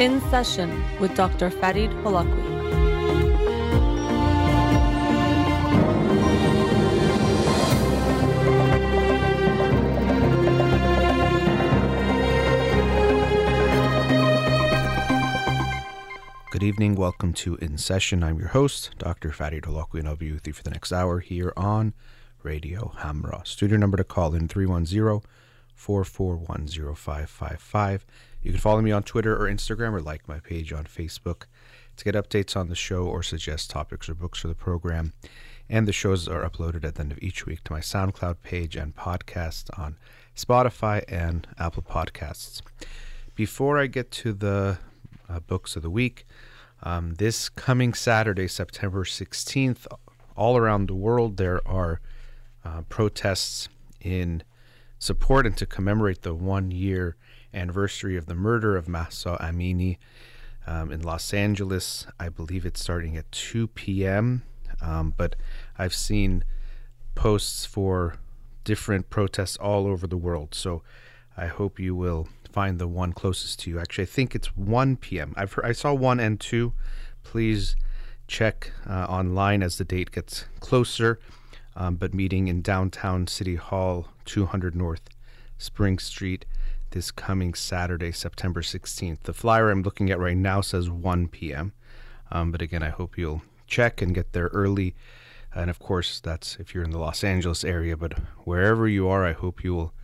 In Session with Dr. Farid Holakouee. Good evening. Welcome to In Session. I'm your host, Dr. Farid Holakouee, and I'll be with you for the next hour here on Radio Hamrah. Studio number to call in 310 441 0555. You can follow me on Twitter or Instagram or like my page on Facebook to get updates on the show or suggest topics or books for the program. And the shows are uploaded at the end of each week to my SoundCloud page and podcast on Spotify and Apple Podcasts. Before I get to the uh, books of the week, um, this coming Saturday, September 16th, all around the world, there are uh, protests in support and to commemorate the one year anniversary of the murder of Mahsa Amini um, in Los Angeles. I believe it's starting at 2 p.m., um, but I've seen posts for different protests all over the world. So I hope you will find the one closest to you. Actually, I think it's 1 p.m. I've heard, I saw 1 and 2. Please check uh, online as the date gets closer. Um, but meeting in downtown City Hall, 200 North Spring Street, this coming Saturday, September 16th. The flyer I'm looking at right now says 1 p.m. Um, but again, I hope you'll check and get there early. And of course, that's if you're in the Los Angeles area, but wherever you are, I hope you will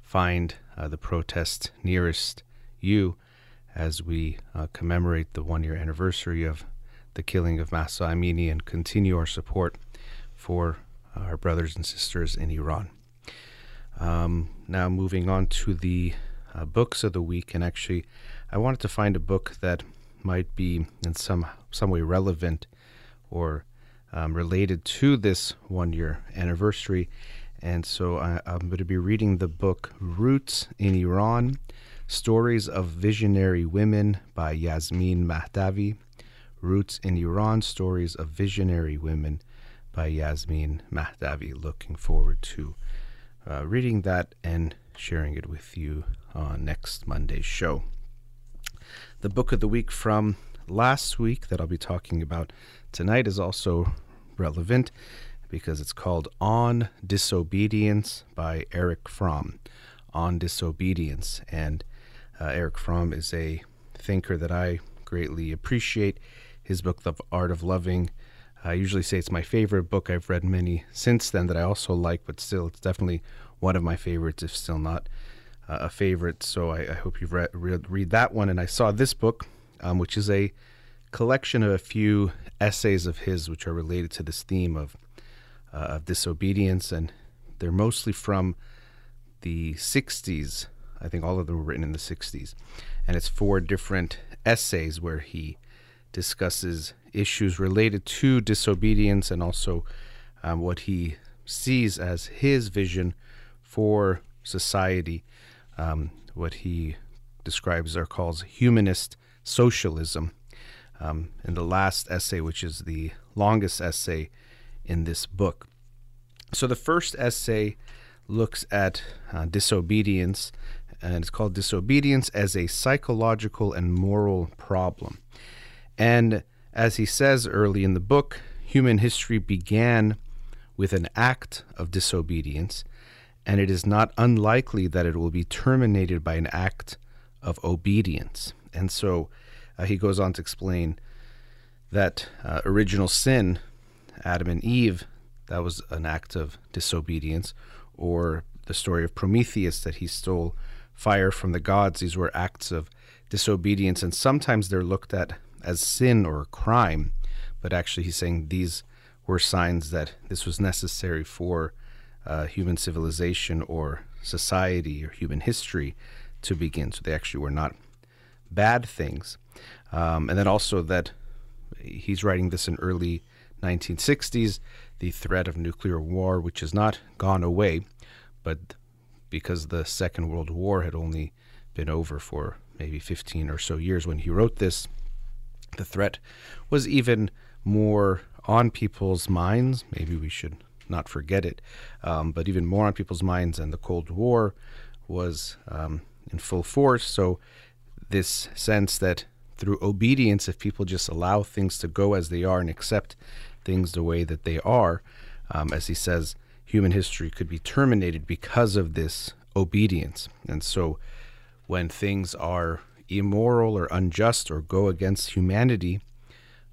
find uh, the protest nearest you as we uh, commemorate the one year anniversary of the killing of Mahsa Amini and continue our support for our brothers and sisters in Iran. Um, now, moving on to the uh, books of the week, and actually, I wanted to find a book that might be in some some way relevant or um, related to this one year anniversary. And so I, I'm going to be reading the book Roots in Iran Stories of Visionary Women by Yasmin Mahdavi. Roots in Iran Stories of Visionary Women by Yasmin Mahdavi. Looking forward to uh, reading that and sharing it with you on next Monday's show. The book of the week from last week that I'll be talking about tonight is also relevant because it's called On Disobedience by Erich Fromm. On Disobedience. And uh, Erich Fromm is a thinker that I greatly appreciate. His book, The Art of Loving, I usually say it's my favorite book. I've read many since then that I also like, but still, it's definitely one of my favorites, if still not uh, a favorite. So I, I hope you've read, read, read that one. And I saw this book, um, which is a collection of a few essays of his, which are related to this theme of uh, of disobedience, and they're mostly from the '60s. I think all of them were written in the '60s, and it's four different essays where he discusses issues related to disobedience and also um, what he sees as his vision for society, um, what he describes or calls humanist socialism. Um, in the last essay, which is the longest essay in this book. So the first essay looks at uh, disobedience, and it's called Disobedience as a Psychological and Moral Problem. And as he says early in the book, human history began with an act of disobedience, and it is not unlikely that it will be terminated by an act of obedience. And so uh, he goes on to explain that uh, original sin, Adam and Eve, that was an act of disobedience, or the story of Prometheus that he stole fire from the gods. These were acts of disobedience, and sometimes they're looked at as sin or crime, but actually he's saying these were signs that this was necessary for uh, human civilization or society or human history to begin. So they actually were not bad things. Um, and then also that he's writing this in early 1960s, the threat of nuclear war, which has not gone away, but because the Second World War had only been over for maybe 15 or so years when he wrote this, the threat was even more on people's minds. Maybe we should not forget it, um, but even more on people's minds. And the Cold War was um, in full force. So, this sense that through obedience, if people just allow things to go as they are and accept things the way that they are, um, as he says, human history could be terminated because of this obedience. And so when things are immoral or unjust or go against humanity,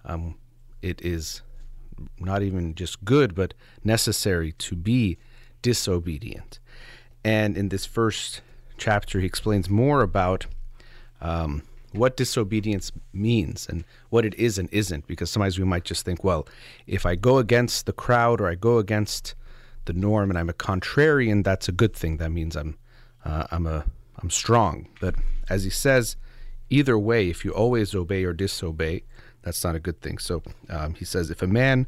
um, it is not even just good, but necessary to be disobedient. And in this first chapter, he explains more about um, what disobedience means and what it is and isn't. Because sometimes we might just think, well, if I go against the crowd or I go against the norm and I'm a contrarian, that's a good thing. That means I'm uh, I'm a I'm strong. But as he says, either way, if you always obey or disobey, that's not a good thing. So um, he says, if a man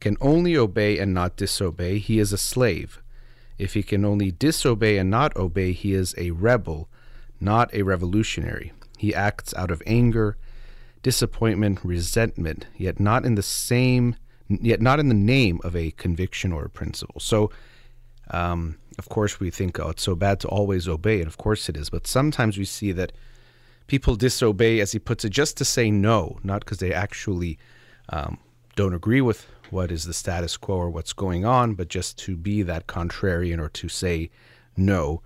can only obey and not disobey, he is a slave. If he can only disobey and not obey, he is a rebel, not a revolutionary. He acts out of anger, disappointment, resentment, yet not in the same, yet not in the name of a conviction or a principle. So, um, of course, we think, oh, it's so bad to always obey, and of course it is. But sometimes we see that people disobey, as he puts it, just to say no, not because they actually um, don't agree with what is the status quo or what's going on, but just to be that contrarian or to say no.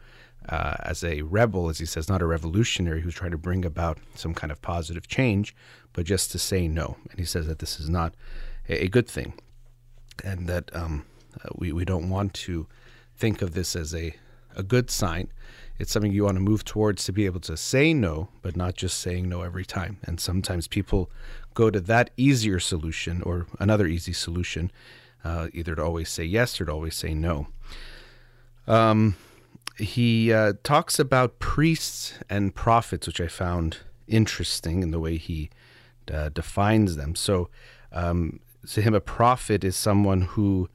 Uh, as a rebel, as he says, not a revolutionary who's trying to bring about some kind of positive change, but just to say no. And he says that this is not a, a good thing, and that um, uh, we we don't want to think of this as a a good sign. It's something you want to move towards to be able to say no, but not just saying no every time. And sometimes people go to that easier solution or another easy solution, uh, either to always say yes or to always say no. Um, he uh, talks about priests and prophets, which I found interesting in the way he uh, defines them. So, um, to him, a prophet is someone who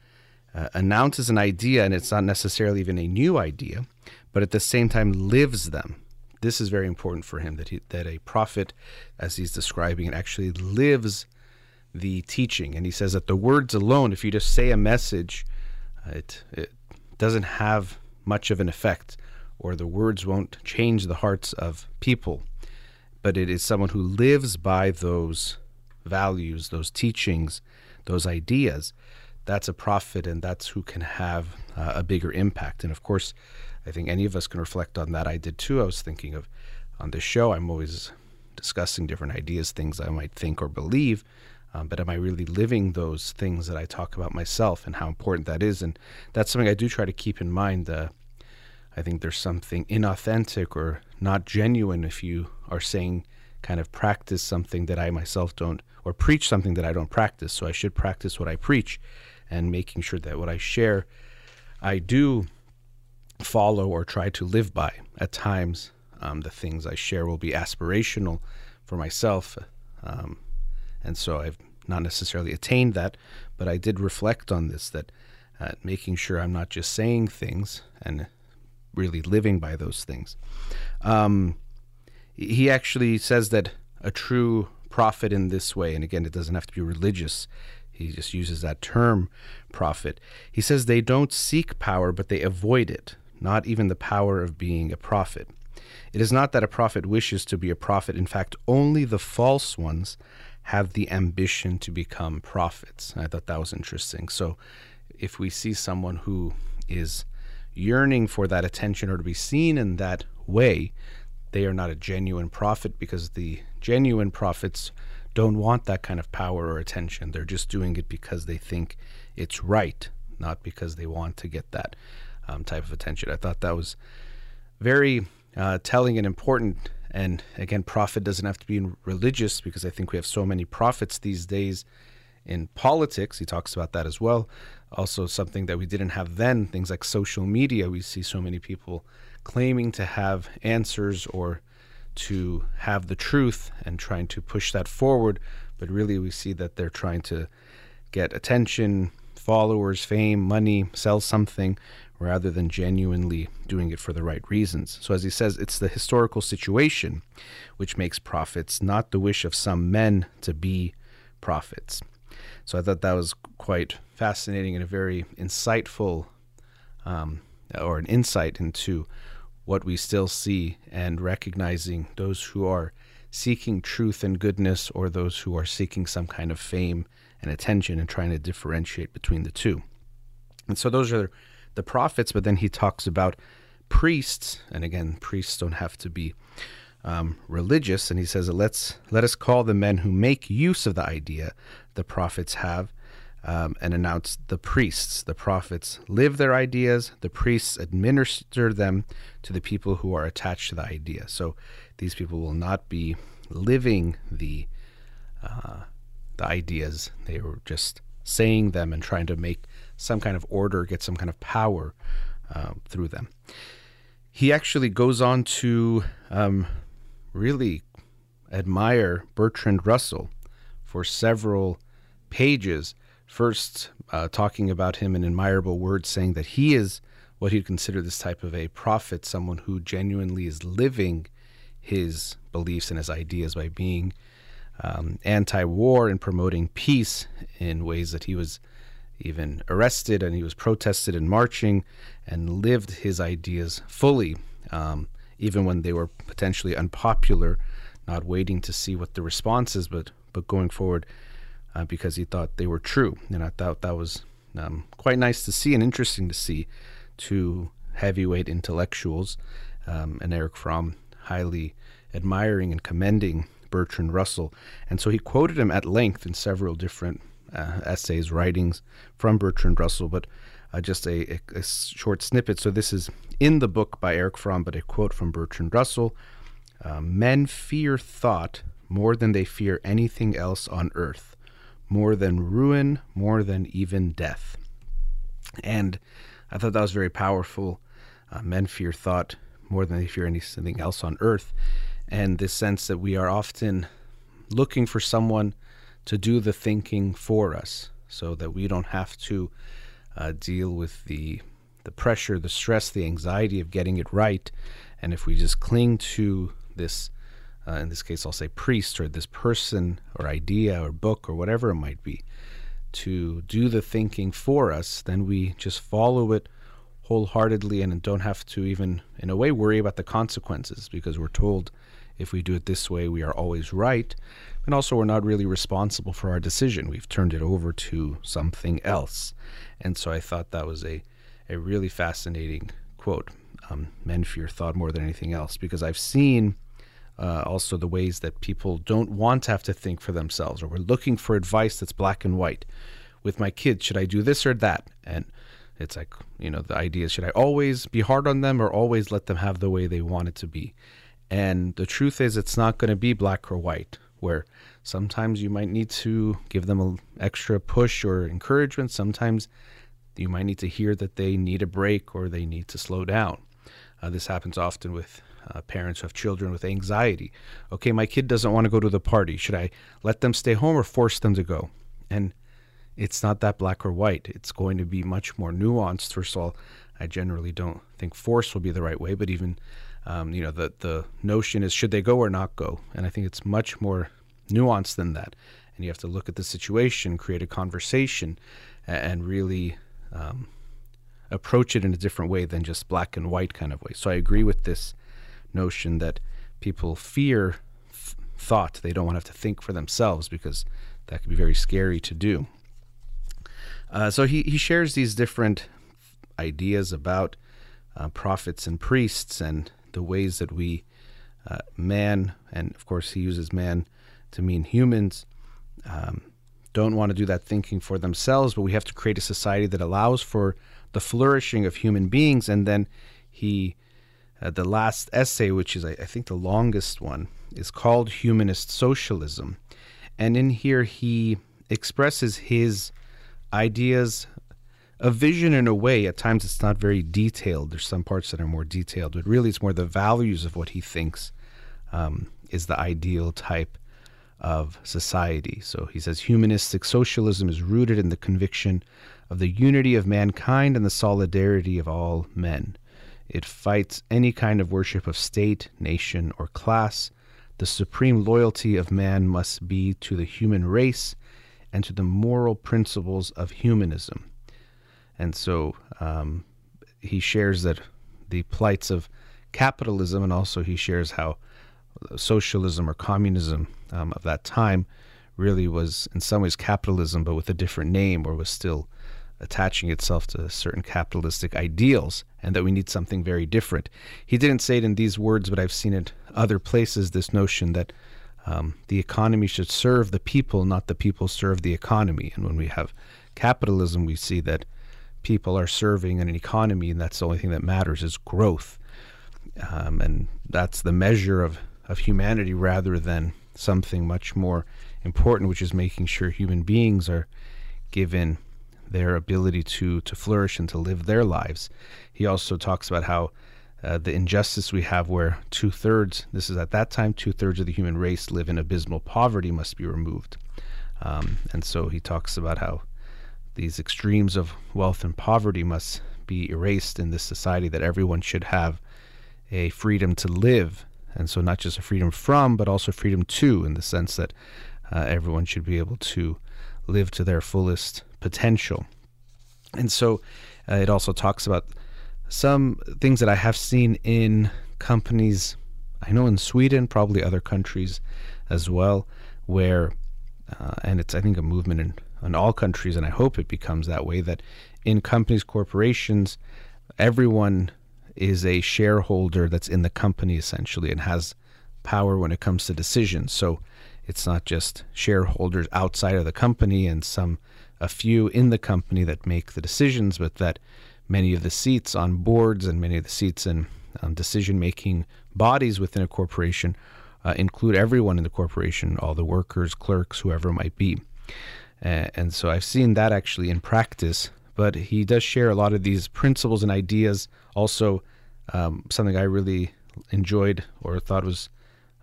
uh, announces an idea, and it's not necessarily even a new idea, but at the same time lives them. This is very important for him that he, that a prophet, as he's describing it, actually lives the teaching. And he says that the words alone, if you just say a message, uh, it it doesn't have much of an effect, or the words won't change the hearts of people. But it is someone who lives by those values, those teachings, those ideas. That's a prophet, and that's who can have uh, a bigger impact. And of course, I think any of us can reflect on that. I did too. I was thinking of on this show, I'm always discussing different ideas, things I might think or believe. Um, but am I really living those things that I talk about myself and how important that is? And that's something I do try to keep in mind. Uh, I think there's something inauthentic or not genuine if you are saying, kind of practice something that I myself don't, or preach something that I don't practice. So I should practice what I preach and making sure that what I share, I do follow or try to live by. At times, um, the things I share will be aspirational for myself. Um, and so I've not necessarily attained that, but I did reflect on this that uh, making sure I'm not just saying things and really living by those things. Um, he actually says that a true prophet in this way, and again, it doesn't have to be religious, he just uses that term, prophet. He says they don't seek power, but they avoid it not even the power of being a prophet. It is not that a prophet wishes to be a prophet. In fact, only the false ones have the ambition to become prophets. I thought that was interesting. So, if we see someone who is yearning for that attention or to be seen in that way, they are not a genuine prophet because the genuine prophets don't want that kind of power or attention. They're just doing it because they think it's right, not because they want to get that um, type of attention. I thought that was very uh, telling and important. And again, prophet doesn't have to be religious because I think we have so many prophets these days in politics. He talks about that as well. Also, something that we didn't have then, things like social media. We see so many people claiming to have answers or to have the truth and trying to push that forward. But really, we see that they're trying to get attention, followers, fame, money, sell something rather than genuinely doing it for the right reasons. So, as he says, it's the historical situation which makes prophets, not the wish of some men to be prophets. So, I thought that was quite fascinating and a very insightful um, or an insight into what we still see and recognizing those who are seeking truth and goodness or those who are seeking some kind of fame and attention and trying to differentiate between the two. And so those are the prophets, but then he talks about priests, and again, priests don't have to be um, religious, and he says, "Let's let us call the men who make use of the idea the prophets have." Um, and announce the priests. The prophets live their ideas, the priests administer them to the people who are attached to the idea. So these people will not be living the uh, the ideas; they were just saying them and trying to make some kind of order, get some kind of power uh, through them. He actually goes on to um, really admire Bertrand Russell for several pages. First, uh, talking about him in admirable words, saying that he is what he'd consider this type of a prophet, someone who genuinely is living his beliefs and his ideas by being um, anti war and promoting peace in ways that he was even arrested and he was protested and marching and lived his ideas fully. Um, even when they were potentially unpopular, not waiting to see what the response is, but but going forward uh, because he thought they were true. And I thought that was um, quite nice to see and interesting to see two heavyweight intellectuals um, and Erich Fromm highly admiring and commending Bertrand Russell. And so he quoted him at length in several different uh, essays, writings from Bertrand Russell, but uh, just a, a, a, short snippet. So this is in the book by Erich Fromm, but a quote from Bertrand Russell. Uh, Men fear thought more than they fear anything else on earth, more than ruin, more than even death. And I thought that was very powerful. Uh, men fear thought more than they fear anything else on earth. And this sense that we are often looking for someone to do the thinking for us so that we don't have to uh, deal with the the pressure, the stress, the anxiety of getting it right. And if we just cling to this, uh, in this case, I'll say priest or this person or idea or book or whatever it might be, to do the thinking for us, then we just follow it wholeheartedly and don't have to even, in a way, worry about the consequences because we're told if we do it this way, we are always right. And also, we're not really responsible for our decision. We've turned it over to something else. And so I thought that was a, a really fascinating quote. Um, Men fear thought more than anything else because I've seen uh, also the ways that people don't want to have to think for themselves or we're looking for advice that's black and white. With my kids, should I do this or that? And it's like, you know, the idea is should I always be hard on them or always let them have the way they want it to be? And the truth is, it's not going to be black or white, where sometimes you might need to give them an extra push or encouragement. Sometimes you might need to hear that they need a break or they need to slow down. Uh, this happens often with uh, parents who have children with anxiety. Okay, my kid doesn't want to go to the party. Should I let them stay home or force them to go? And it's not that black or white. It's going to be much more nuanced. First of all, I generally don't think force will be the right way, but even um, you know, the the notion is should they go or not go, and I think it's much more nuanced than that. And you have to look at the situation, create a conversation, and really um, approach it in a different way than just black and white kind of way. So I agree with this notion that people fear th- thought; they don't want to have to think for themselves because that can be very scary to do. Uh, so he, he shares these different ideas about uh, prophets and priests and the ways that we, uh, man, and of course he uses man to mean humans, um, don't want to do that thinking for themselves, but we have to create a society that allows for the flourishing of human beings. And then he, uh, the last essay, which is I, I think the longest one, is called Humanist Socialism. And in here he expresses his ideas a vision in a way. At times, it's not very detailed. There's some parts that are more detailed, but really, it's more the values of what he thinks um, is the ideal type of society. So he says humanistic socialism is rooted in the conviction of the unity of mankind and the solidarity of all men. It fights any kind of worship of state, nation, or class. The supreme loyalty of man must be to the human race and to the moral principles of humanism. And so um, he shares that the plights of capitalism, and also he shares how socialism or communism um, of that time really was in some ways capitalism, but with a different name, or was still attaching itself to certain capitalistic ideals, and that we need something very different. He didn't say it in these words, but I've seen it other places. This notion that um, the economy should serve the people, not the people serve the economy. And when we have capitalism, we see that people are serving in an economy, and that's the only thing that matters is growth. Um, and that's the measure of, of humanity rather than something much more important, which is making sure human beings are given their ability to to flourish and to live their lives. He also talks about how uh, the injustice we have, where two thirds, this is at that time, two thirds of the human race live in abysmal poverty, must be removed. Um, and so he talks about how these extremes of wealth and poverty must be erased in this society, that everyone should have a freedom to live. And so, not just a freedom from, but also freedom to, in the sense that uh, everyone should be able to live to their fullest potential. And so, uh, it also talks about some things that I have seen in companies, I know in Sweden, probably other countries as well, where, uh, and it's, I think, a movement in, in all countries, and I hope it becomes that way, that in companies, corporations, everyone is a shareholder that's in the company essentially and has power when it comes to decisions. So it's not just shareholders outside of the company and some a few in the company that make the decisions, but that many of the seats on boards and many of the seats in um, decision making bodies within a corporation uh, include everyone in the corporation, all the workers, clerks, whoever it might be. And so I've seen that actually in practice but he does share a lot of these principles and ideas. Also, um, something I really enjoyed or thought was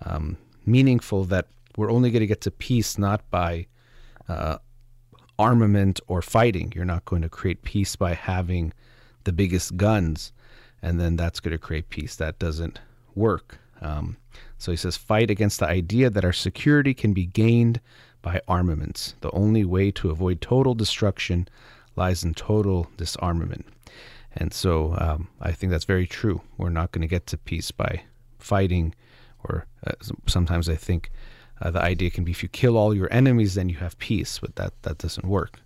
um, meaningful that we're only going to get to peace not by uh, armament or fighting. You're not going to create peace by having the biggest guns, and then that's going to create peace. That doesn't work. Um, so he says, fight against the idea that our security can be gained by armaments. The only way to avoid total destruction lies in total disarmament. And so um, I think that's very true. We're not going to get to peace by fighting, or uh, sometimes I think uh, the idea can be if you kill all your enemies, then you have peace, but that, that doesn't work.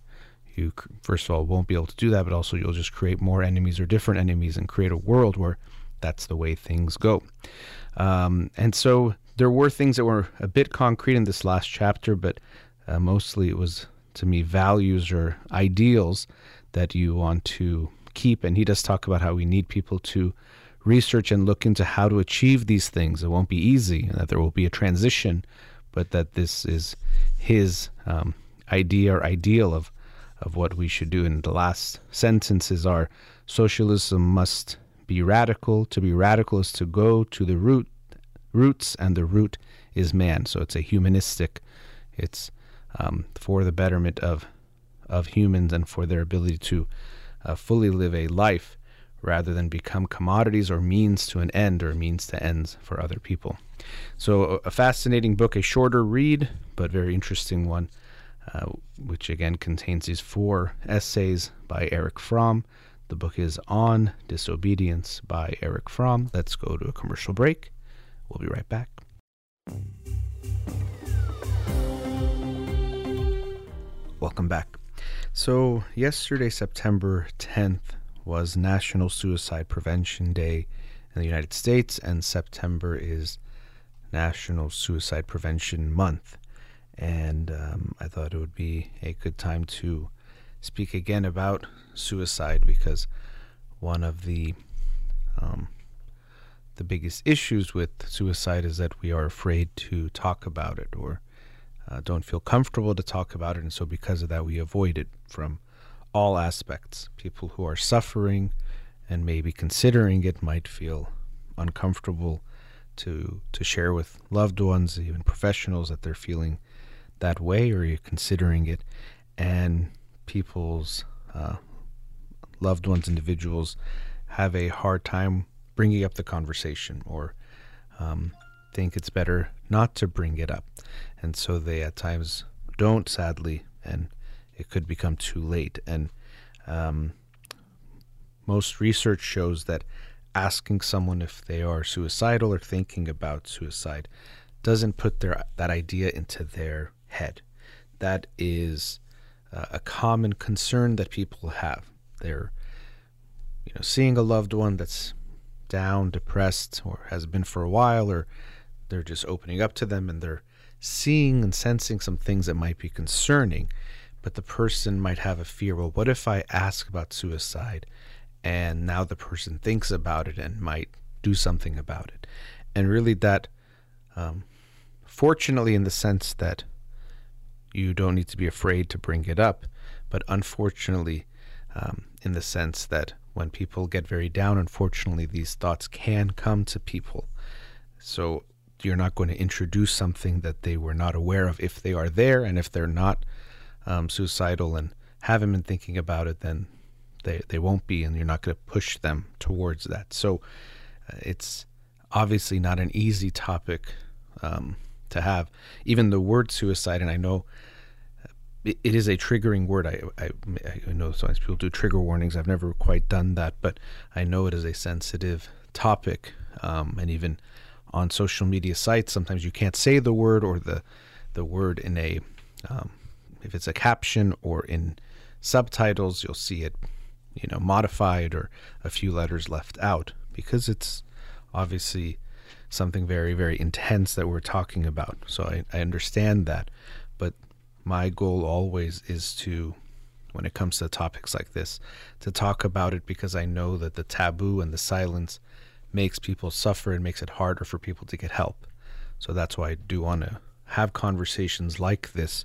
You, first of all, won't be able to do that, but also you'll just create more enemies or different enemies and create a world where that's the way things go. Um, and so there were things that were a bit concrete in this last chapter, but uh, mostly it was to me values or ideals that you want to keep. And he does talk about how we need people to research and look into how to achieve these things. It won't be easy, and that there will be a transition, but that this is his um, idea or ideal of of what we should do. And the last sentences are: socialism must be radical. To be radical is to go to the root roots, and the root is man. So it's a humanistic. It's um, for the betterment of of humans and for their ability to uh, fully live a life rather than become commodities or means to an end or means to ends for other people. So, a fascinating book, a shorter read, but very interesting one, uh, which again contains these four essays by Erich Fromm. The book is On Disobedience by Erich Fromm. Let's go to a commercial break. We'll be right back. Welcome back. So, yesterday, September 10th, was National Suicide Prevention Day in the United States, and September is National Suicide Prevention Month. And um, I thought it would be a good time to speak again about suicide because one of the um, the biggest issues with suicide is that we are afraid to talk about it or uh, don't feel comfortable to talk about it. And so, because of that, we avoid it from all aspects. People who are suffering and maybe considering it might feel uncomfortable to to share with loved ones, even professionals, that they're feeling that way or you're considering it, and people's uh, loved ones, individuals, have a hard time bringing up the conversation or um, think it's better not to bring it up. And so they at times don't, sadly, and it could become too late. And um, most research shows that asking someone if they are suicidal or thinking about suicide doesn't put their that idea into their head. That is uh, a common concern that people have. They're you know seeing a loved one that's down, depressed, or has been for a while, or they're just opening up to them and they're seeing and sensing some things that might be concerning, but the person might have a fear. Well, what if I ask about suicide and now the person thinks about it and might do something about it? And really, that, um, fortunately, in the sense that you don't need to be afraid to bring it up, but unfortunately, um, in the sense that when people get very down, unfortunately, these thoughts can come to people. So you're not going to introduce something that they were not aware of if they are there, and if they're not um, suicidal and haven't been thinking about it, then they they won't be, and you're not going to push them towards that. So uh, it's obviously not an easy topic um, to have. Even the word suicide, and I know it is a triggering word. I, I, I know sometimes people do trigger warnings. I've never quite done that, but I know it is a sensitive topic. Um, and even on social media sites, sometimes you can't say the word or the the word in a um, if it's a caption or in subtitles, you'll see it, you know, modified or a few letters left out because it's obviously something very very intense that we're talking about. So I, I understand that, but my goal always is to when it comes to topics like this to talk about it because I know that the taboo and the silence makes people suffer and makes it harder for people to get help. So that's why I do want to have conversations like this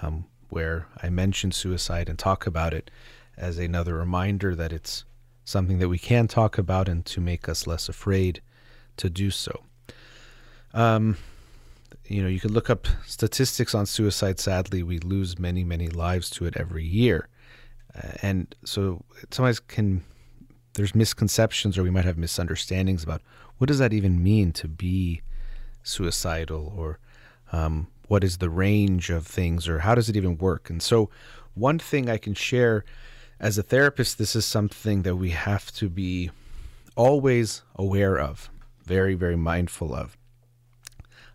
um, where I mention suicide and talk about it as another reminder that it's something that we can talk about and to make us less afraid to do so. Um, you know, you could look up statistics on suicide. Sadly, we lose many, many lives to it every year. Uh, and so sometimes can there's misconceptions or we might have misunderstandings about what does that even mean to be suicidal or um, what is the range of things or how does it even work and so one thing i can share as a therapist this is something that we have to be always aware of very very mindful of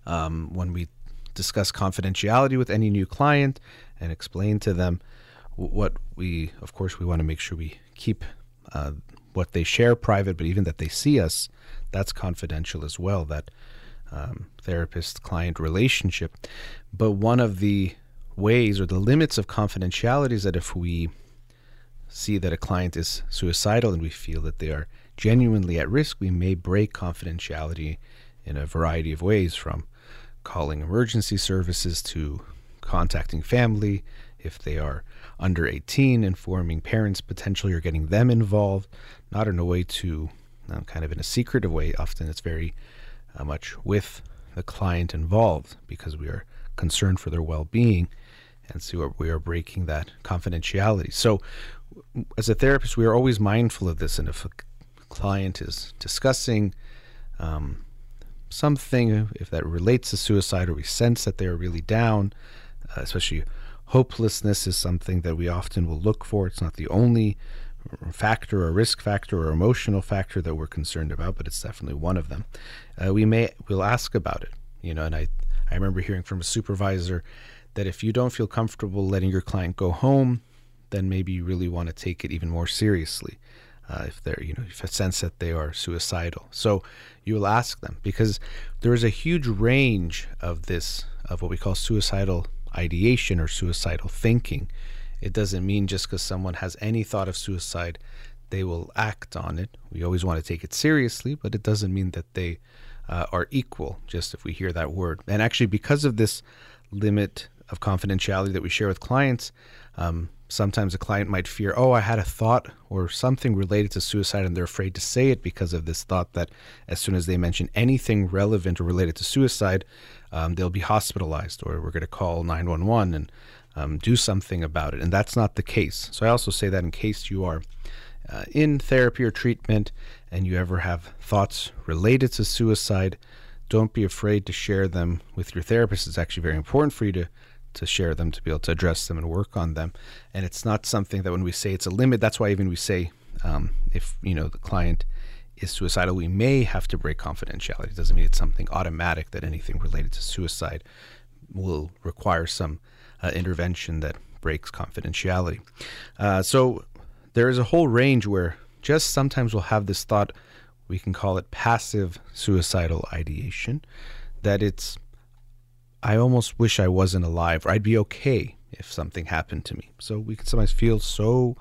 um, when we discuss confidentiality with any new client and explain to them what we, of course, we want to make sure we keep uh, what they share private, but even that they see us, that's confidential as well. That um, therapist client relationship. But one of the ways or the limits of confidentiality is that if we see that a client is suicidal and we feel that they are genuinely at risk, we may break confidentiality in a variety of ways from calling emergency services to contacting family if they are under 18, informing parents potentially or getting them involved, not in a way to um, kind of in a secretive way. Often it's very uh, much with the client involved because we are concerned for their well being. And so we are breaking that confidentiality. So, as a therapist, we are always mindful of this. And if a client is discussing um, something, if that relates to suicide or we sense that they're really down, uh, especially hopelessness is something that we often will look for. It's not the only factor or risk factor or emotional factor that we're concerned about, but it's definitely one of them. Uh, we may we'll ask about it, you know, and I I remember hearing from a supervisor that if you don't feel comfortable letting your client go home, then maybe you really want to take it even more seriously uh, if they're you know if a sense that they are suicidal. So you will ask them because there is a huge range of this of what we call suicidal ideation or suicidal thinking. It doesn't mean just because someone has any thought of suicide, they will act on it. We always want to take it seriously, but it doesn't mean that they uh, are equal. Just if we hear that word, and actually because of this limit of confidentiality that we share with clients. Um, sometimes a client might fear, oh, I had a thought or something related to suicide, and they're afraid to say it because of this thought that as soon as they mention anything relevant or related to suicide, um, they'll be hospitalized or we're going to call 911 and um, do something about it. And that's not the case. So I also say that in case you are uh, in therapy or treatment and you ever have thoughts related to suicide, don't be afraid to share them with your therapist. It's actually very important for you to to share them, to be able to address them and work on them. And it's not something that when we say it's a limit, that's why even we say um, if you know the client is suicidal, we may have to break confidentiality. It doesn't mean it's something automatic that anything related to suicide will require some uh, intervention that breaks confidentiality. Uh, so there is a whole range where just sometimes we'll have this thought, we can call it passive suicidal ideation, that it's, I almost wish I wasn't alive, or I'd be okay if something happened to me. So we can sometimes feel so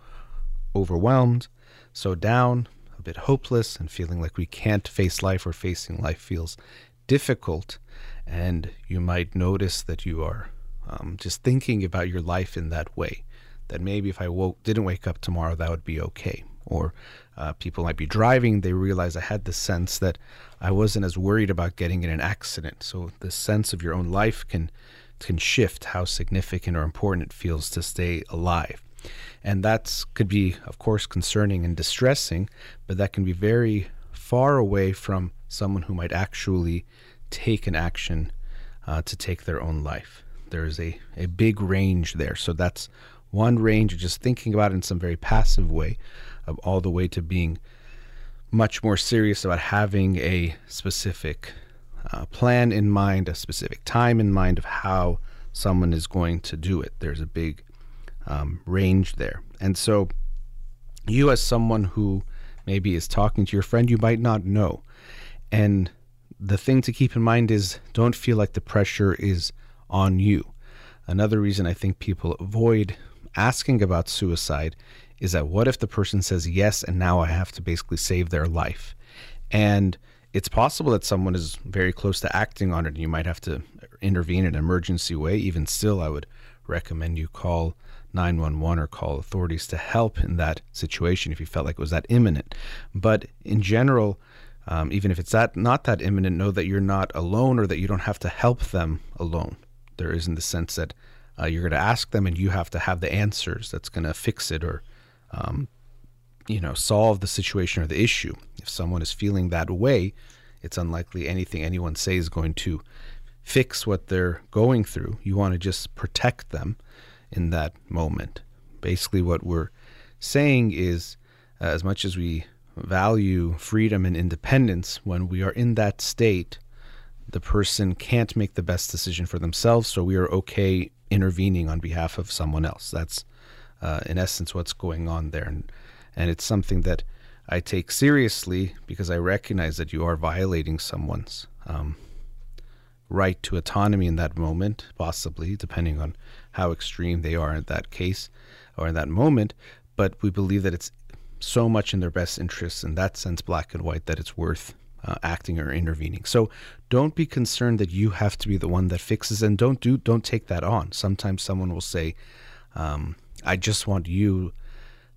overwhelmed, so down, a bit hopeless, and feeling like we can't face life or facing life feels difficult. And you might notice that you are um, just thinking about your life in that way. That maybe if I woke, didn't wake up tomorrow, that would be okay. Or uh, people might be driving, they realize I had the sense that I wasn't as worried about getting in an accident. So the sense of your own life can can shift how significant or important it feels to stay alive. And that could be, of course, concerning and distressing, but that can be very far away from someone who might actually take an action uh, to take their own life. There is a, a big range there. So that's one range of just thinking about it in some very passive way, of all the way to being much more serious about having a specific uh, plan in mind, a specific time in mind of how someone is going to do it. There's a big um, range there. And so, you, as someone who maybe is talking to your friend, you might not know. And the thing to keep in mind is don't feel like the pressure is on you. Another reason I think people avoid asking about suicide is that what if the person says yes and now I have to basically save their life? And it's possible that someone is very close to acting on it and you might have to intervene in an emergency way. Even still, I would recommend you call 911 or call authorities to help in that situation if you felt like it was that imminent. But in general, um, even if it's that not that imminent, know that you're not alone or that you don't have to help them alone. There is in the sense that uh, you're going to ask them and you have to have the answers that's going to fix it or um, you know solve the situation or the issue. If someone is feeling that way, it's unlikely anything anyone say is going to fix what they're going through. You want to just protect them in that moment. Basically, what we're saying is uh, as much as we value freedom and independence, when we are in that state, the person can't make the best decision for themselves, so we are okay intervening on behalf of someone else. That's, uh, in essence, what's going on there. And, and it's something that I take seriously because I recognize that you are violating someone's um, right to autonomy in that moment, possibly, depending on how extreme they are in that case or in that moment. But we believe that it's so much in their best interests, in that sense, black and white, that it's worth uh, acting or intervening. So don't be concerned that you have to be the one that fixes, and don't do don't take that on. Sometimes someone will say, um, "I just want you."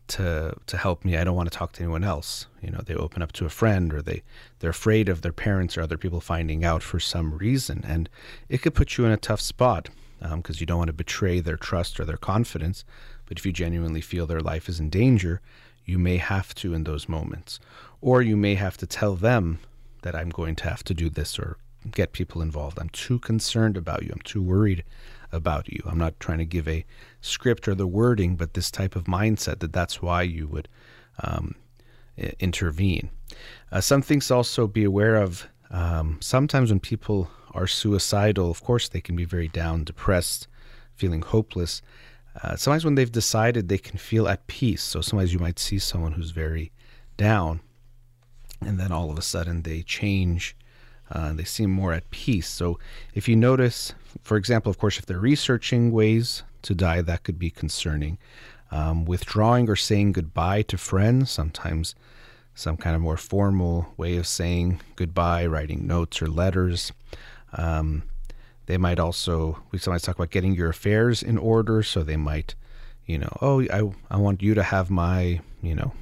to to help me. I don't want to talk to anyone else. You know, they open up to a friend or they they're afraid of their parents or other people finding out for some reason, and it could put you in a tough spot because um, you don't want to betray their trust or their confidence. But if you genuinely feel their life is in danger, you may have to in those moments, or you may have to tell them that I'm going to have to do this or get people involved. I'm too concerned about you. I'm too worried about you. I'm not trying to give a script or the wording, but this type of mindset that that's why you would um, intervene. Uh, some things also be aware of. Um, sometimes when people are suicidal, of course, they can be very down, depressed, feeling hopeless. Uh, sometimes when they've decided, they can feel at peace. So sometimes you might see someone who's very down, and then all of a sudden they change uh, they seem more at peace. So, if you notice, for example, of course, if they're researching ways to die, that could be concerning. Um, withdrawing or saying goodbye to friends, sometimes some kind of more formal way of saying goodbye, writing notes or letters. Um, they might also, we sometimes talk about getting your affairs in order. So they might, you know, oh, I, I want you to have my, you know,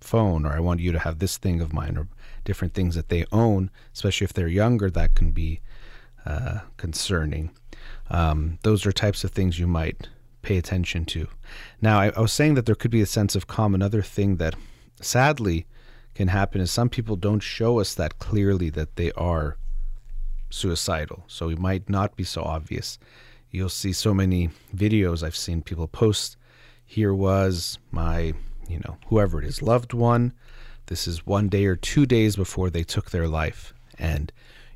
phone or I want you to have this thing of mine or different things that they own, especially if they're younger, that can be uh, concerning. Um, those are types of things you might pay attention to. Now, I, I was saying that there could be a sense of calm. Another thing that sadly can happen is some people don't show us that clearly that they are suicidal. So it might not be so obvious. You'll see so many videos I've seen people post. Here was my, you know, whoever it is, loved one this is one day or two days before they took their life, and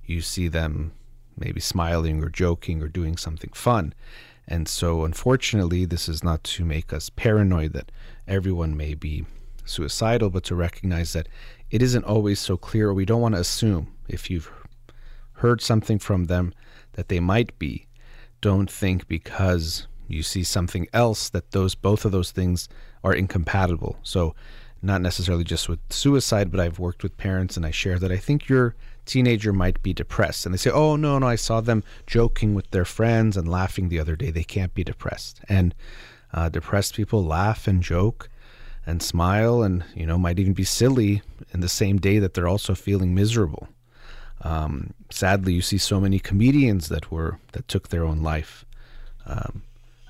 you see them maybe smiling or joking or doing something fun. And so, unfortunately, this is not to make us paranoid that everyone may be suicidal, but to recognize that it isn't always so clear. We don't want to assume if you've heard something from them that they might be. Don't think because you see something else that those both of those things are incompatible. So, not necessarily just with suicide, but I've worked with parents and I share that I think your teenager might be depressed. And they say, oh, no, no, I saw them joking with their friends and laughing the other day. They can't be depressed. And uh, depressed people laugh and joke and smile and, you know, might even be silly in the same day that they're also feeling miserable. Um, sadly, you see so many comedians that were that took their own life. Um,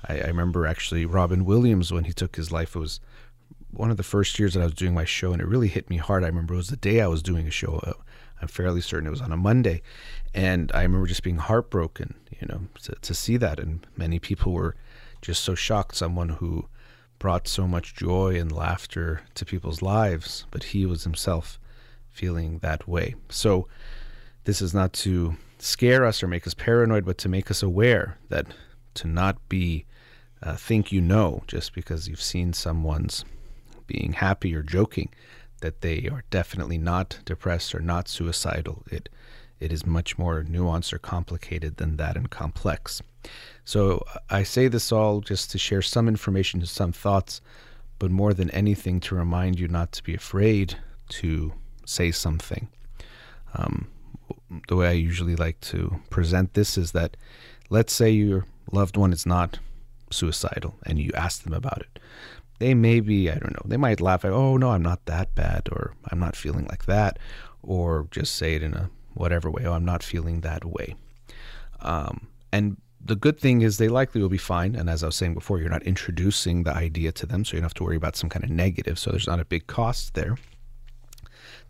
I, I remember actually Robin Williams when he took his life. It was one of the first years that I was doing my show, and it really hit me hard. I remember it was the day I was doing a show. Uh, I'm fairly certain it was on a Monday, and I remember just being heartbroken, you know, to, to see that. And many people were just so shocked. Someone who brought so much joy and laughter to people's lives, but he was himself feeling that way. So, this is not to scare us or make us paranoid, but to make us aware that to not be uh, think you know just because you've seen someone's being happy or joking that they are definitely not depressed or not suicidal. It it is much more nuanced or complicated than that and complex. So I say this all just to share some information, some thoughts, but more than anything to remind you not to be afraid to say something. Um, the way I usually like to present this is that let's say your loved one is not suicidal and you ask them about it they may be, I don't know, they might laugh like, oh, no, I'm not that bad, or I'm not feeling like that, or just say it in a whatever way, oh, I'm not feeling that way. Um, and the good thing is they likely will be fine. And as I was saying before, you're not introducing the idea to them, so you don't have to worry about some kind of negative. So there's not a big cost there.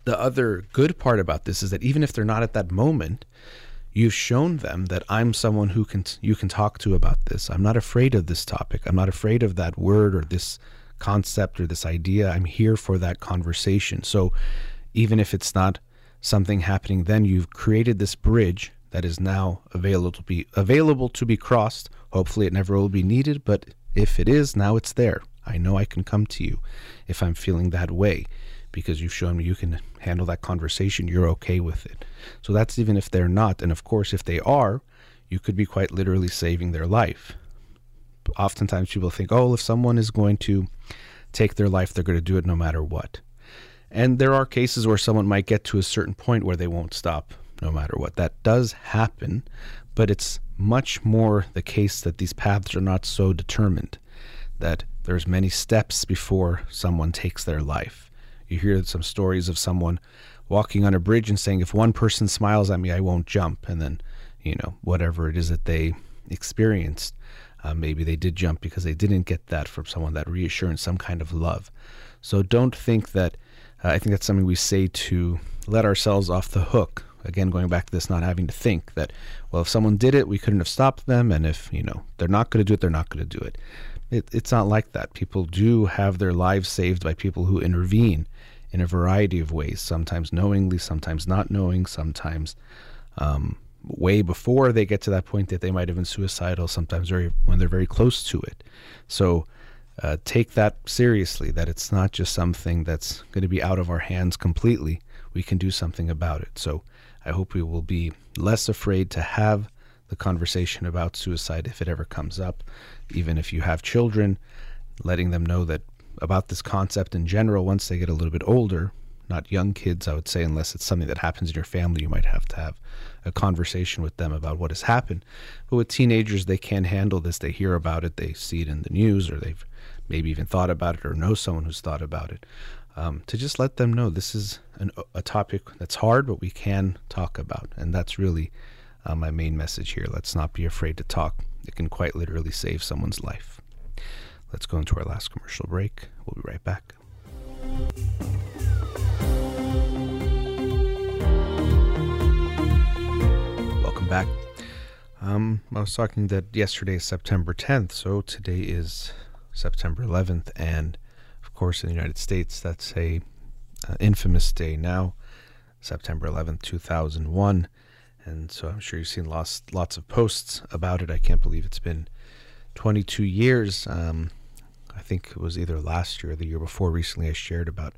The other good part about this is that even if they're not at that moment, you've shown them that I'm someone who can you can talk to about this. I'm not afraid of this topic. I'm not afraid of that word or this concept or this idea. I'm here for that conversation. So even if it's not something happening then, you've created this bridge that is now available to be available to be crossed. Hopefully it never will be needed, but if it is, now it's there. I know I can come to you if I'm feeling that way because you've shown me you can handle that conversation, you're okay with it. So that's even if they're not. And of course, if they are, you could be quite literally saving their life oftentimes people think, oh, if someone is going to take their life, they're going to do it no matter what. And there are cases where someone might get to a certain point where they won't stop no matter what. That does happen, but it's much more the case that these paths are not so determined, that there's many steps before someone takes their life. You hear some stories of someone walking on a bridge and saying, if one person smiles at me, I won't jump. And then, you know, whatever it is that they experienced. Uh, maybe they did jump because they didn't get that from someone, that reassurance, some kind of love. So don't think that, uh, I think that's something we say to let ourselves off the hook. Again, going back to this, not having to think that, well, if someone did it, we couldn't have stopped them. And if, you know, they're not going to do it, they're not going to do it. it. It's not like that. People do have their lives saved by people who intervene in a variety of ways, sometimes knowingly, sometimes not knowing, sometimes um, way before they get to that point that they might have been suicidal, sometimes very when they're very close to it. So uh, take that seriously, that it's not just something that's going to be out of our hands completely. We can do something about it. So I hope we will be less afraid to have the conversation about suicide if it ever comes up. Even if you have children, letting them know that about this concept in general once they get a little bit older, not young kids, I would say, unless it's something that happens in your family, you might have to have a conversation with them about what has happened. But with teenagers, they can't handle this. They hear about it, they see it in the news, or they've maybe even thought about it or know someone who's thought about it. Um, to just let them know this is an, a topic that's hard, but we can talk about. And that's really uh, my main message here. Let's not be afraid to talk. It can quite literally save someone's life. Let's go into our last commercial break. We'll be right back. Welcome back. Um, I was talking that yesterday is September 10th, so today is September 11th, and of course, in the United States, that's a uh, infamous day now, September 11th, 2001. And so I'm sure you've seen lots, lots of posts about it. I can't believe it's been 22 years. Um, I think it was either last year or the year before recently I shared about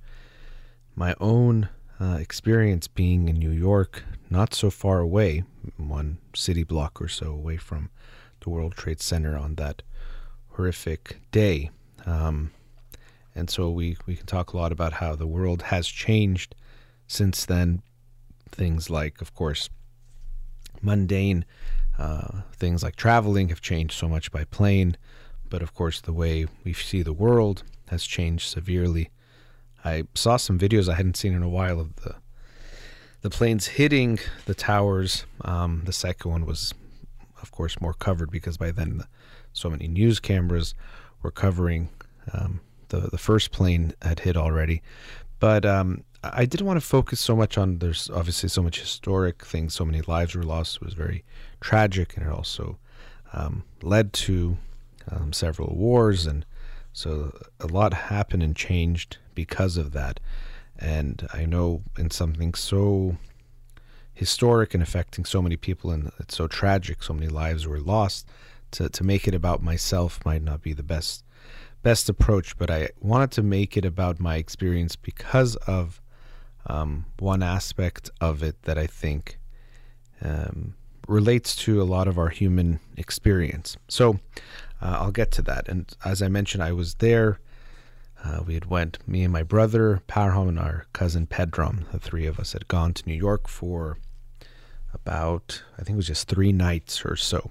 my own uh, experience being in New York, not so far away, one city block or so away from the World Trade Center on that horrific day. Um, and so we, we can talk a lot about how the world has changed since then. Things like, of course, mundane uh, things like traveling have changed so much by plane, but of course, the way we see the world has changed severely. I saw some videos I hadn't seen in a while of the the planes hitting the towers. Um, the second one was, of course, more covered because by then the, so many news cameras were covering um, the the first plane had hit already. But um, I didn't want to focus so much on. There's obviously so much historic things. So many lives were lost. It was very tragic, and it also um, led to um, several wars, and so a lot happened and changed because of that. And I know in something so historic and affecting so many people, and it's so tragic, so many lives were lost. To to make it about myself might not be the best best approach, but I wanted to make it about my experience because of um, one aspect of it that I think um, relates to a lot of our human experience. So uh, I'll get to that. And as I mentioned, I was there. Uh, we had went, me and my brother, Parham, and our cousin Pedram, the three of us had gone to New York for about, I think it was just three nights or so.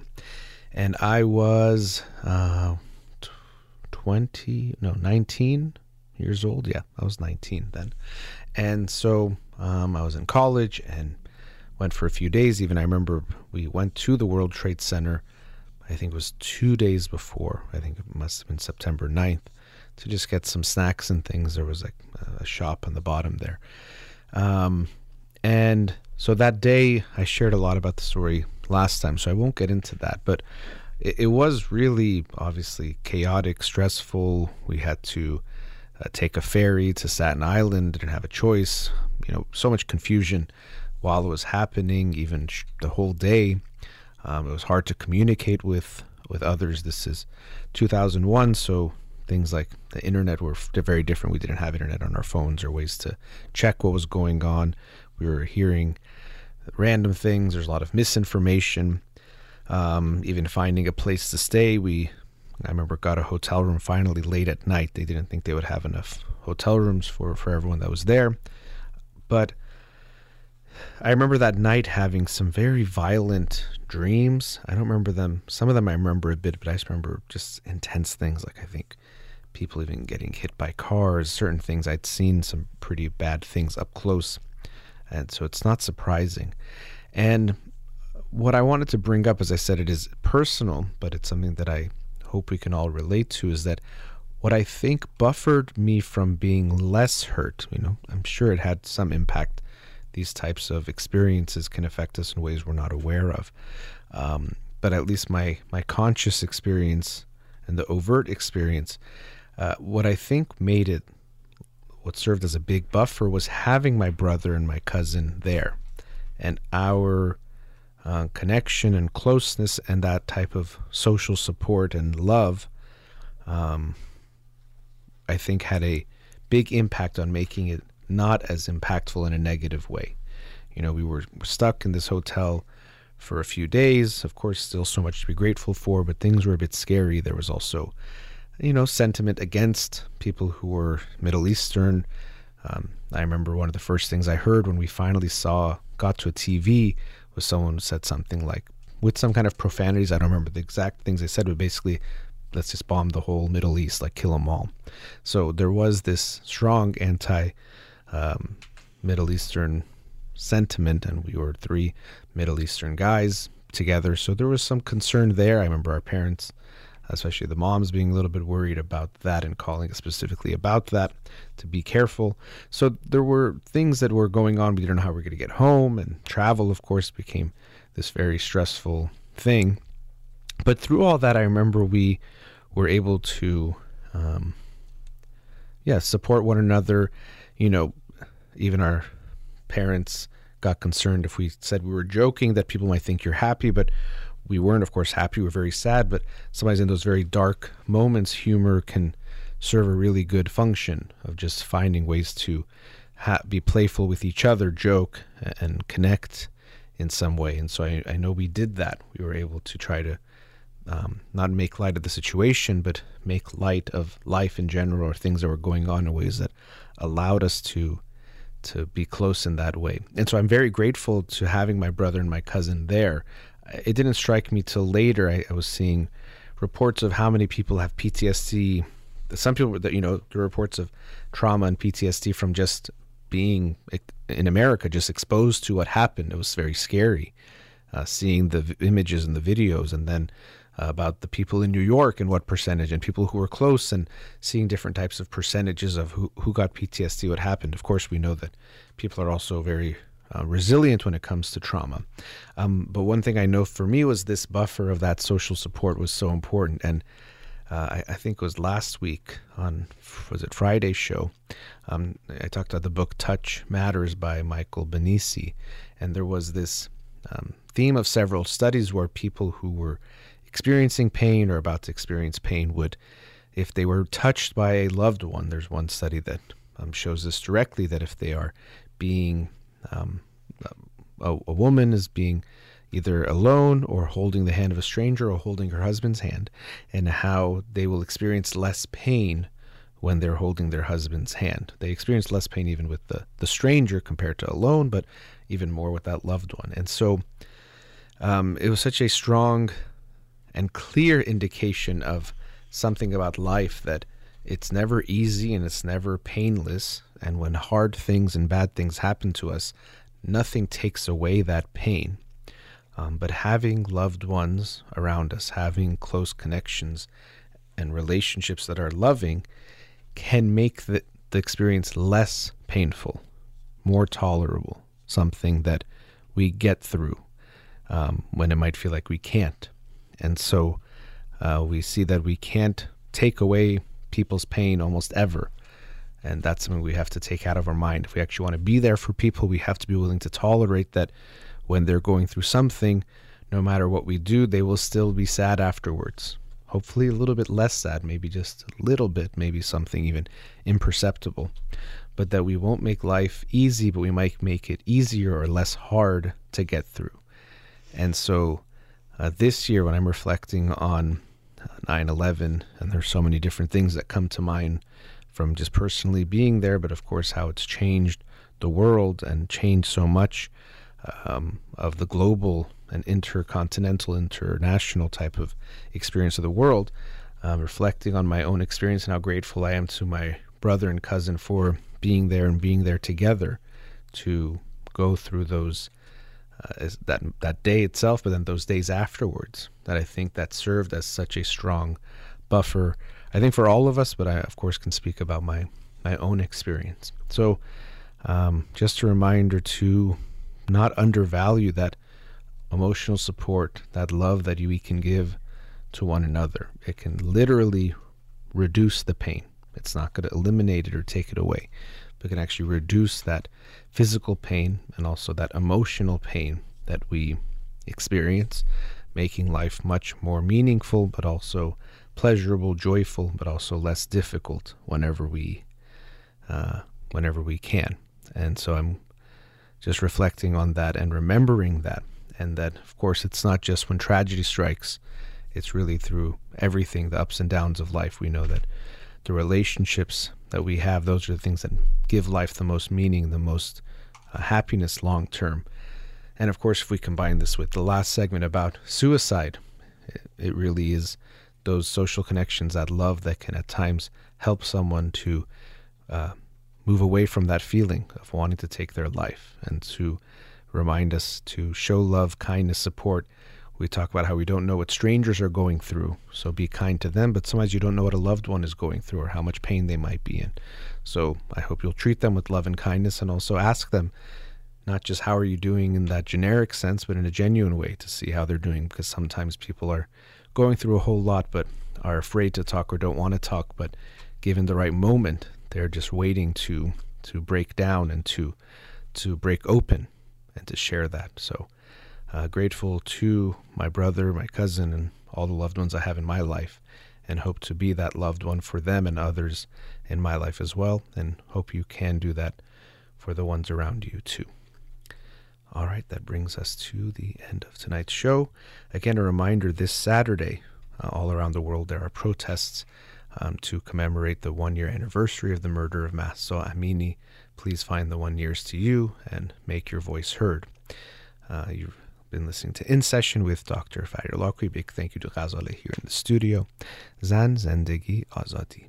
And I was uh, 20, no, 19 years old. Yeah, I was 19 then. And so um, I was in college and went for a few days. Even I remember we went to the World Trade Center, I think it was two days before. I think it must have been September 9th to just get some snacks and things. There was like a shop on the bottom there. Um, and so that day, I shared a lot about the story last time, so I won't get into that. But it, it was really obviously chaotic, stressful. We had to uh, take a ferry to Staten Island, didn't have a choice. You know, so much confusion while it was happening, even sh- the whole day. Um, it was hard to communicate with with others. This is 2001, so things like the internet were very different. We didn't have internet on our phones or ways to check what was going on. We were hearing random things. There's a lot of misinformation. Um, even finding a place to stay, we I remember got a hotel room finally late at night. They didn't think they would have enough hotel rooms for, for everyone that was there. But I remember that night having some very violent dreams. I don't remember them. Some of them I remember a bit, but I just remember just intense things. Like I think people even getting hit by cars, certain things. I'd seen some pretty bad things up close. And so it's not surprising. And what I wanted to bring up, as I said, it is personal, but it's something that I hope we can all relate to is that what I think buffered me from being less hurt, you know, I'm sure it had some impact. These types of experiences can affect us in ways we're not aware of. Um, but at least my, my conscious experience and the overt experience, uh, what I think made it, what served as a big buffer was having my brother and my cousin there and our uh, connection and closeness and that type of social support and love, um, I think had a big impact on making it not as impactful in a negative way. You know, we were stuck in this hotel for a few days. Of course, still so much to be grateful for, but things were a bit scary. There was also, you know, sentiment against people who were Middle Eastern. Um, I remember one of the first things I heard when we finally saw, got to a TV, was someone said something like with some kind of profanities. I don't remember the exact things they said, but basically, let's just bomb the whole Middle East, like kill them all. So there was this strong anti um, Middle Eastern sentiment, and we were three Middle Eastern guys together. So there was some concern there. I remember our parents, especially the moms, being a little bit worried about that and calling specifically about that to be careful. So there were things that were going on. We didn't know how we are going to get home, and travel, of course, became this very stressful thing. But through all that, I remember we were able to, um, yeah, support one another. You know, even our parents got concerned if we said we were joking that people might think you're happy, but we weren't, of course, happy. We were very sad, but sometimes in those very dark moments, humor can serve a really good function of just finding ways to ha- be playful with each other, joke, and connect in some way. And so I, I know we did that. We were able to try to um, not make light of the situation, but make light of life in general or things that were going on in ways that allowed us to to be close in that way. And so I'm very grateful to having my brother and my cousin there. It didn't strike me till later. I, I was seeing reports of how many people have PTSD. Some people that you know the reports of trauma and PTSD from just being in America, just exposed to what happened. It was very scary, uh, seeing the v- images and the videos, and then about the people in New York and what percentage, and people who were close, and seeing different types of percentages of who, who got PTSD, what happened. Of course, we know that people are also very uh, resilient when it comes to trauma. Um, but one thing I know for me was this buffer of that social support was so important. And uh, I, I, think it was last week on, was it Friday's show? Um, I talked about the book Touch Matters by Michael Banissy. And there was this um, theme of several studies where people who were experiencing pain or about to experience pain would, if they were touched by a loved one, there's one study that um, shows this directly that if they are being, um, a, a woman is being either alone or holding the hand of a stranger or holding her husband's hand, and how they will experience less pain when they're holding their husband's hand. They experience less pain even with the, the stranger compared to alone, but even more with that loved one. And so um, it was such a strong and clear indication of something about life that it's never easy and it's never painless. And when hard things and bad things happen to us, nothing takes away that pain. Um, but having loved ones around us, having close connections and relationships that are loving, can make the, the experience less painful, more tolerable, something that we get through um, when it might feel like we can't. And so uh, we see that we can't take away people's pain almost ever. And that's something we have to take out of our mind. If we actually want to be there for people, we have to be willing to tolerate that when they're going through something, no matter what we do, they will still be sad afterwards. Hopefully, a little bit less sad, maybe just a little bit, maybe something even imperceptible. But that we won't make life easy, but we might make it easier or less hard to get through. And so, uh, this year when I'm reflecting on 9 11, and there's so many different things that come to mind from just personally being there, but of course, how it's changed the world and changed so much um, of the global and intercontinental, international type of experience of the world. Um, reflecting on my own experience and how grateful I am to my brother and cousin for being there and being there together to go through those uh, that that day itself, but then those days afterwards. That I think that served as such a strong buffer. I think for all of us, but I of course can speak about my my own experience. So, um, just a reminder to not undervalue that emotional support, that love that we can give to one another. It can literally reduce the pain. It's not going to eliminate it or take it away, but can actually reduce that physical pain and also that emotional pain that we experience, making life much more meaningful, but also pleasurable, joyful, but also less difficult whenever we uh, whenever we can. And so I'm just reflecting on that and remembering that, and that of course it's not just when tragedy strikes; it's really through everything, the ups and downs of life. We know that the relationships that we have, those are the things that give life the most meaning, the most happiness long term. And of course, if we combine this with the last segment about suicide, it, really is those social connections, that love that can at times help someone to uh, move away from that feeling of wanting to take their life and to remind us to show love, kindness, support we talk about how we don't know what strangers are going through, so be kind to them, but sometimes you don't know what a loved one is going through or how much pain they might be in. So I hope you'll treat them with love and kindness and also ask them not just how are you doing in that generic sense, but in a genuine way to see how they're doing because sometimes people are going through a whole lot but are afraid to talk or don't want to talk, but given the right moment, they're just waiting to to break down and to to break open and to share that. So uh, grateful to my brother, my cousin, and all the loved ones I have in my life, and hope to be that loved one for them and others in my life as well. And hope you can do that for the ones around you too. All right, that brings us to the end of tonight's show. Again, a reminder this Saturday, uh, all around the world, there are protests um, to commemorate the one year anniversary of the murder of Mahsa Amini. Please find the one nearest to you and make your voice heard. Uh, you've been listening to In Session with Dr. Farid Holakouee. Big thank you to Ghazaleh here in the studio. Zan Zendegi Azadi.